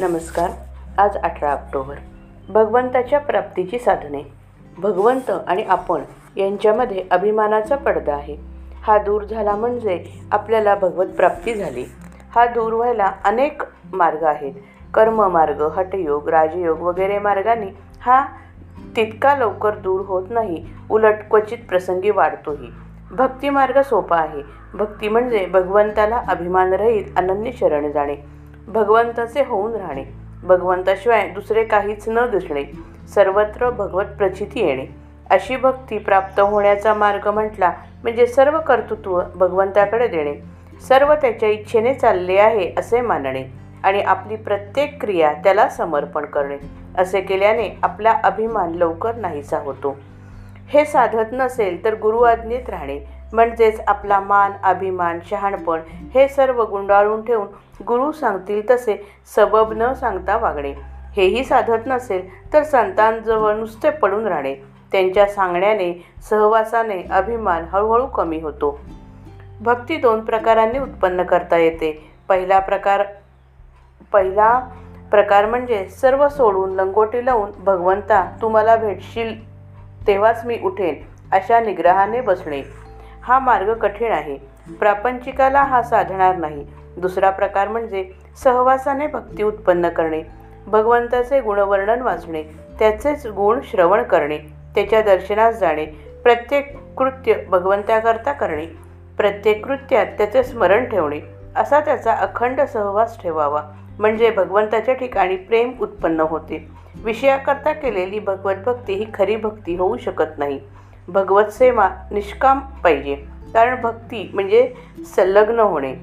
नमस्कार. आज अठरा ऑक्टोबर. भगवंताच्या प्राप्तीची साधने. भगवंत आणि आपण यांच्यामध्ये अभिमानाचा पडदा आहे. हा दूर झाला म्हणजे आपल्याला भगवत प्राप्ती झाली. हा दूर व्हायला अनेक मार्ग आहेत. कर्ममार्ग हटयोग राजयोग वगैरे मार्गाने हा तितका लवकर दूर होत नाही. उलट क्वचित प्रसंगी वाढतोही. भक्तिमार्ग सोपा आहे. भक्ती म्हणजे भगवंताला अभिमानरहित अनन्य शरण जाणे. भगवंताचे होऊन राहणे. भगवंताशिवाय दुसरे काहीच न दिसणे. सर्वत्र भगवत प्रचिती येणे. अशी भक्ती प्राप्त होण्याचा मार्ग म्हटला म्हणजे सर्व कर्तृत्व भगवंताकडे देणे. सर्व त्याच्या इच्छेने चालले आहे असे मानणे आणि आपली प्रत्येक क्रिया त्याला समर्पण करणे. असे केल्याने आपला अभिमान लवकर नाहीसा होतो. हे साधत नसेल तर गुरु आज्ञेत राहणे. म्हणजेच आपला मान अभिमान शहाणपण हे सर्व गुंडाळून ठेवून गुरु सांगतील तसे सबब न सांगता वागणे. हेही साधत नसेल तर संतांजवळ नुसते पडून राहणे. त्यांच्या सांगण्याने सहवासाने अभिमान हळूहळू कमी होतो. भक्ती दोन प्रकारांनी उत्पन्न करता येते. पहिला प्रकार पहिला प्रकार म्हणजे सर्व सोडून लंगोटी लावून भगवंता तुम्हाला भेटशील तेव्हाच मी उठेन अशा निग्रहाने बसणे. हा मार्ग कठीण आहे. प्रापंचिकाला हा साधणार नाही. दुसरा प्रकार म्हणजे सहवासाने भक्ती उत्पन्न करणे. भगवंताचे गुणवर्णन वाचणे. त्याचेच गुण श्रवण करणे. त्याच्या दर्शनास जाणे. प्रत्येक कृत्य भगवंताकरता करणे. प्रत्येक कृत्यात त्याचे स्मरण ठेवणे. असा त्याचा अखंड सहवास ठेवावा. म्हणजे भगवंताच्या ठिकाणी प्रेम उत्पन्न होते. विषयाकरता केलेली भगवत भक्ती ही खरी भक्ती होऊ शकत नाही. भगवत सेवा निष्काम पाहिजे. कारण भक्ती म्हणजे संलग्न होणे.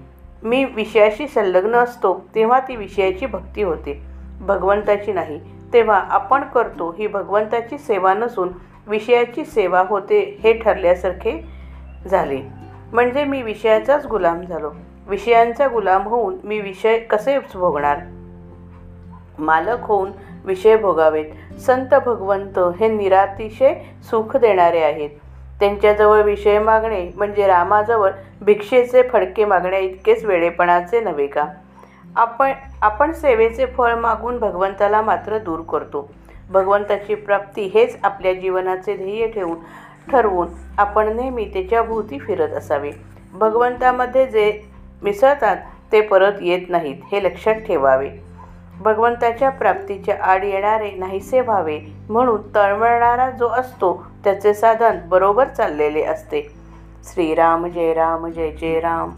मी विषयाशी संलग्न असतो तेव्हा ती विषयाची भक्ती होते. भगवंताची नाही तेव्हा आपण करतो ही भगवंताची सेवा नसून विषयाची सेवा होते हे ठरल्यासारखे झाले. म्हणजे मी विषयाचाच गुलाम झालो. विषयांचा गुलाम होऊन मी विषय कसे भोगणार? मालक होऊन विषय भोगावेत. संत भगवंत हे निरातिशय सुख देणारे आहेत. त्यांच्याजवळ विषय मागणे म्हणजे रामाजवळ भिक्षेचे फडके मागण्या इतकेच वेळेपणाचे नव्हे का? आपण आपण सेवेचे फळ मागून भगवंताला मात्र दूर करतो. भगवंताची प्राप्ती हेच आपल्या जीवनाचे ध्येय ठेवून ठरवून आपण नेहमी त्याच्या भोवती फिरत असावे. भगवंतामध्ये जे मिसळतात ते परत येत नाहीत हे लक्षात ठेवावे. भगवंताच्या प्राप्तीच्या आड येणारे नाहीसे व्हावे म्हणून तळमळणारा जो असतो त्याचे साधन बरोबर चाललेले असते. श्रीराम जय राम जय जय राम.